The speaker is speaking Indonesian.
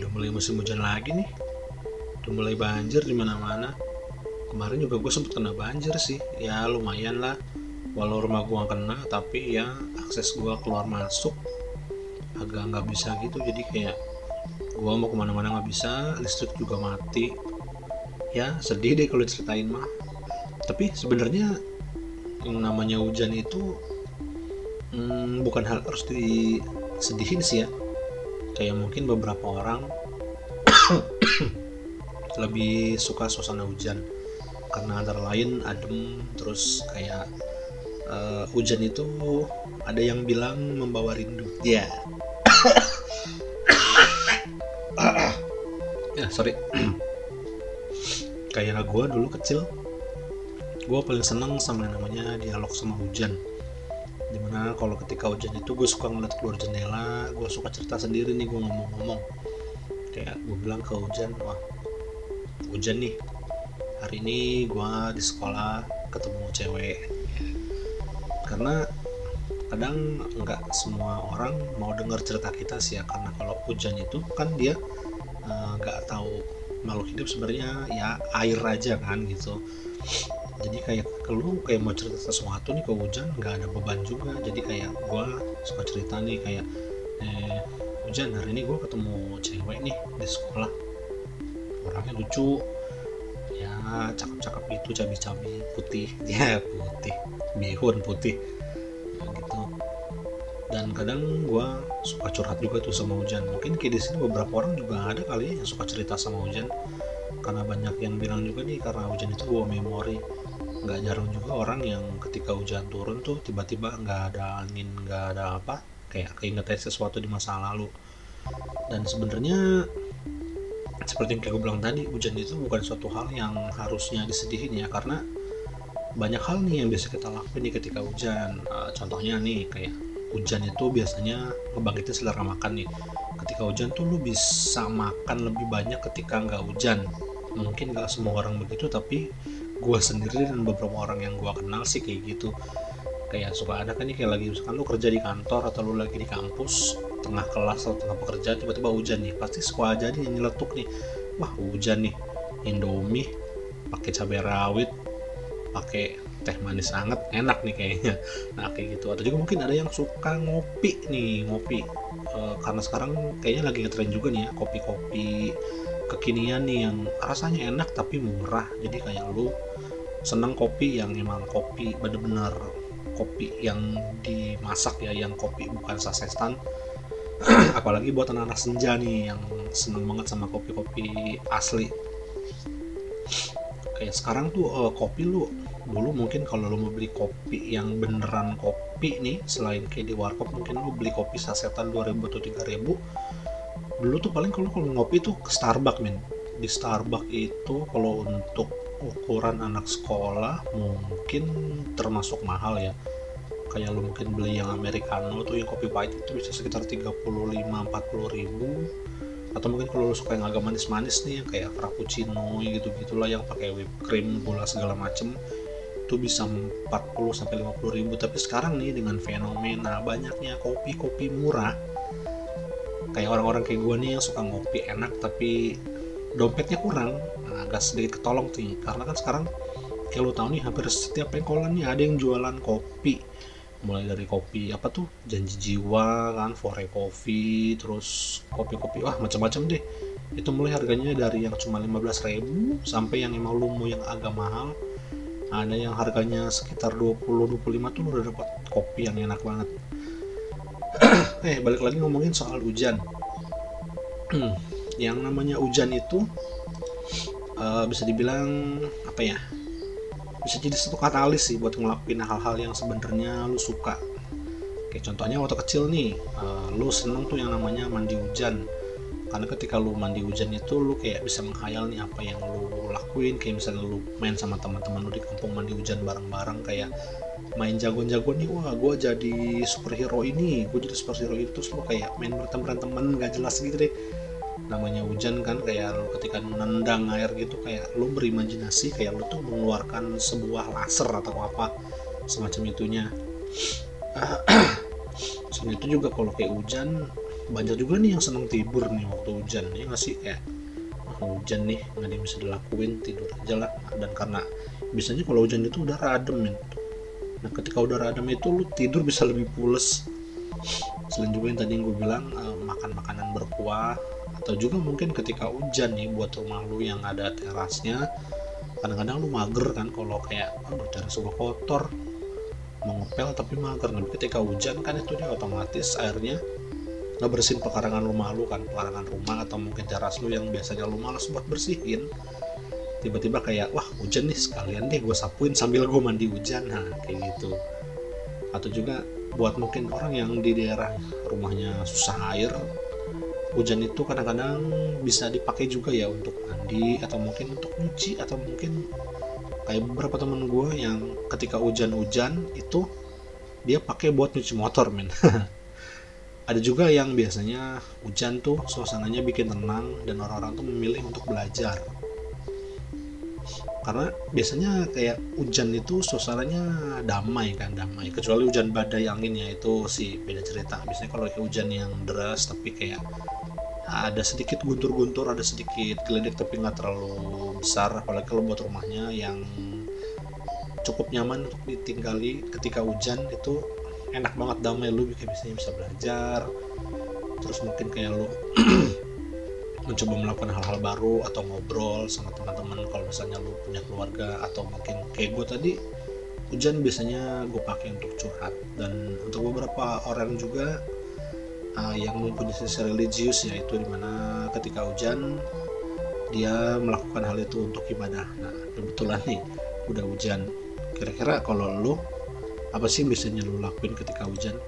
udah mulai musim hujan lagi nih. Udah mulai banjir di mana-mana. Kemarin juga gue sempet kena banjir sih. Ya lumayan lah. Walau rumah gue kena tapi ya akses gue keluar masuk agak nggak bisa gitu. Jadi kayak gue mau ke mana-mana nggak bisa listrik juga mati. Ya sedih deh kalau ceritain mah. Tapi sebenarnya yang namanya hujan itu hmm, bukan hal harus disedihin sih ya kayak mungkin beberapa orang lebih suka suasana hujan. Karena antara lain adem terus kayak uh, hujan itu ada yang bilang membawa rindu. Ya yeah. ya sorry. Kayak gue dulu kecil gue paling seneng sama yang namanya dialog sama hujan di mana kalau ketika hujan itu gue suka ngeliat keluar jendela gue suka cerita sendiri nih gue ngomong-ngomong. Kayak gue bilang ke hujan wah hujan nih. Hari ini gue di sekolah ketemu cewek. Karena kadang nggak semua orang mau dengar cerita kita sih ya karena kalau hujan itu kan dia eh, nggak uh, tahu makhluk hidup sebenarnya ya air aja kan gitu jadi kayak kalau kayak mau cerita sesuatu nih ke hujan nggak ada beban juga. Jadi kayak gue suka cerita nih kayak eh hujan hari ini gue ketemu cewek nih di sekolah. Orangnya lucu. Cakep-cakep itu cabai-cabai putih. Ya putih. Bihun putih. Gitu. Dan kadang gue suka curhat juga tuh sama hujan mungkin kayak di sini beberapa orang juga ada kali ya yang suka cerita sama hujan karena banyak yang bilang juga nih karena hujan itu bawa memori. Nggak jarang juga orang yang ketika hujan turun tuh tiba-tiba nggak ada angin nggak ada apa kayak keingetan sesuatu di masa lalu. Dan sebenarnya seperti yang kayak gue bilang tadi hujan itu bukan suatu hal yang harusnya disedihin ya karena banyak hal nih yang biasa kita lakuin nih ketika hujan. Uh, contohnya nih kayak hujan itu biasanya ngebangkitin selera makan nih. Ketika hujan tuh lu bisa makan lebih banyak ketika nggak hujan. Mungkin nggak semua orang begitu tapi gue sendiri dan beberapa orang yang gue kenal sih kayak gitu. Kayak suka ada kan nih kayak lagi misalkan lu kerja di kantor atau lu lagi di kampus tengah kelas atau tengah pekerjaan tiba-tiba hujan nih pasti suka aja nih nyeletuk nih. Wah hujan nih. Indomie pakai cabai rawit pakai teh manis sangat enak nih kayaknya. Nah kayak gitu. Atau juga mungkin ada yang suka ngopi nih ngopi. E, karena sekarang kayaknya lagi ngetren juga nih ya kopi-kopi kekinian nih yang rasanya enak tapi murah. Jadi kayak lu seneng kopi yang emang kopi bener-bener kopi yang dimasak ya yang kopi bukan sasetan. Apalagi buat anak-anak senja nih yang seneng banget sama kopi-kopi asli kayak sekarang tuh uh, kopi lu dulu mungkin kalau lu mau beli kopi yang beneran kopi nih selain kayak di warkop mungkin lu beli kopi sasetan 2000 atau 3000 dulu tuh paling kalau kalau ngopi tuh ke Starbucks men. Di Starbucks itu kalau untuk ukuran anak sekolah mungkin termasuk mahal ya. Kayak lu mungkin beli yang americano tuh yang kopi pahit itu bisa sekitar 35-40 ribu atau mungkin kalau lu suka yang agak manis-manis nih yang kayak frappuccino gitu gitulah yang pakai whipped cream gula segala macem itu bisa 40 sampai 50 ribu. Tapi sekarang nih dengan fenomena banyaknya kopi-kopi murah kayak orang-orang kayak gue nih yang suka ngopi enak tapi dompetnya kurang nah, agak sedikit ketolong tuh karena kan sekarang kayak lu tahu nih hampir setiap pengkolan nih ada yang jualan kopi mulai dari kopi apa tuh? Janji jiwa kan fore kopi terus kopi-kopi wah macam-macam deh. Itu mulai harganya dari yang cuma 15.000 sampai yang emang lu mau yang agak mahal. Ada yang harganya sekitar 20-25 tuh udah dapat kopi yang enak banget. Eh balik lagi ngomongin soal hujan. Yang namanya hujan itu uh, bisa dibilang apa ya bisa jadi satu katalis sih buat ngelakuin hal-hal yang sebenarnya lu suka. Kayak contohnya waktu kecil nih uh, lu seneng tuh yang namanya mandi hujan. Karena ketika lu mandi hujan itu lu kayak bisa menghayal nih apa yang lu lakuin. Kayak misalnya lu main sama teman-teman lu di kampung mandi hujan bareng-bareng kayak main jago-jago nih wah gue jadi superhero ini gue jadi superhero itu terus lu kayak main berantem berantem gak jelas gitu deh namanya hujan kan kayak lu ketika nendang air gitu kayak lu berimajinasi kayak lu tuh mengeluarkan sebuah laser atau apa semacam itunya. Selain itu juga kalau kayak hujan banyak juga nih yang seneng tidur nih waktu hujan ya nggak sih? Kayak ah, hujan nih nggak ada bisa dilakuin tidur aja lah. Dan karena biasanya kalau hujan itu udara adem men. Nah ketika udara adem itu lu tidur bisa lebih pules. Selain juga yang tadi gue bilang uh, makan makanan berkuah atau juga mungkin ketika hujan nih buat rumah lu yang ada terasnya kadang-kadang lu mager kan kalau kayak aduh teras gue kotor mau ngepel tapi mager. Tapi ketika hujan kan itu dia otomatis airnya nggak bersihin pekarangan rumah lu kan pekarangan rumah atau mungkin teras lu yang biasanya lu malas buat bersihin. Tiba-tiba kayak wah hujan nih sekalian deh gue sapuin sambil gue mandi hujan. Nah kayak gitu. Atau juga buat mungkin orang yang di daerah rumahnya susah air hujan itu kadang-kadang bisa dipakai juga ya untuk mandi atau mungkin untuk nyuci atau mungkin kayak beberapa temen gue yang ketika hujan-hujan itu dia pakai buat nyuci motor men. Ada juga yang biasanya hujan tuh suasananya bikin tenang dan orang-orang tuh memilih untuk belajar karena biasanya kayak hujan itu suasananya damai kan damai. Kecuali hujan badai angin ya itu sih beda cerita. Biasanya kalau kayak hujan yang deras tapi kayak ada sedikit guntur-guntur ada sedikit geledek tapi nggak terlalu besar apalagi kalau buat rumahnya yang cukup nyaman untuk ditinggali ketika hujan itu enak banget damai. Lu kayak biasanya bisa belajar. Terus mungkin kayak lu mencoba melakukan hal-hal baru atau ngobrol sama teman-teman kalau misalnya lu punya keluarga atau mungkin kayak gue tadi hujan biasanya gue pakai untuk curhat. Dan untuk beberapa orang juga uh, yang mempunyai sisi religius yaitu di mana ketika hujan dia melakukan hal itu untuk ibadah. Nah kebetulan nih udah hujan. Kira-kira kalau lu apa sih biasanya lu lakuin ketika hujan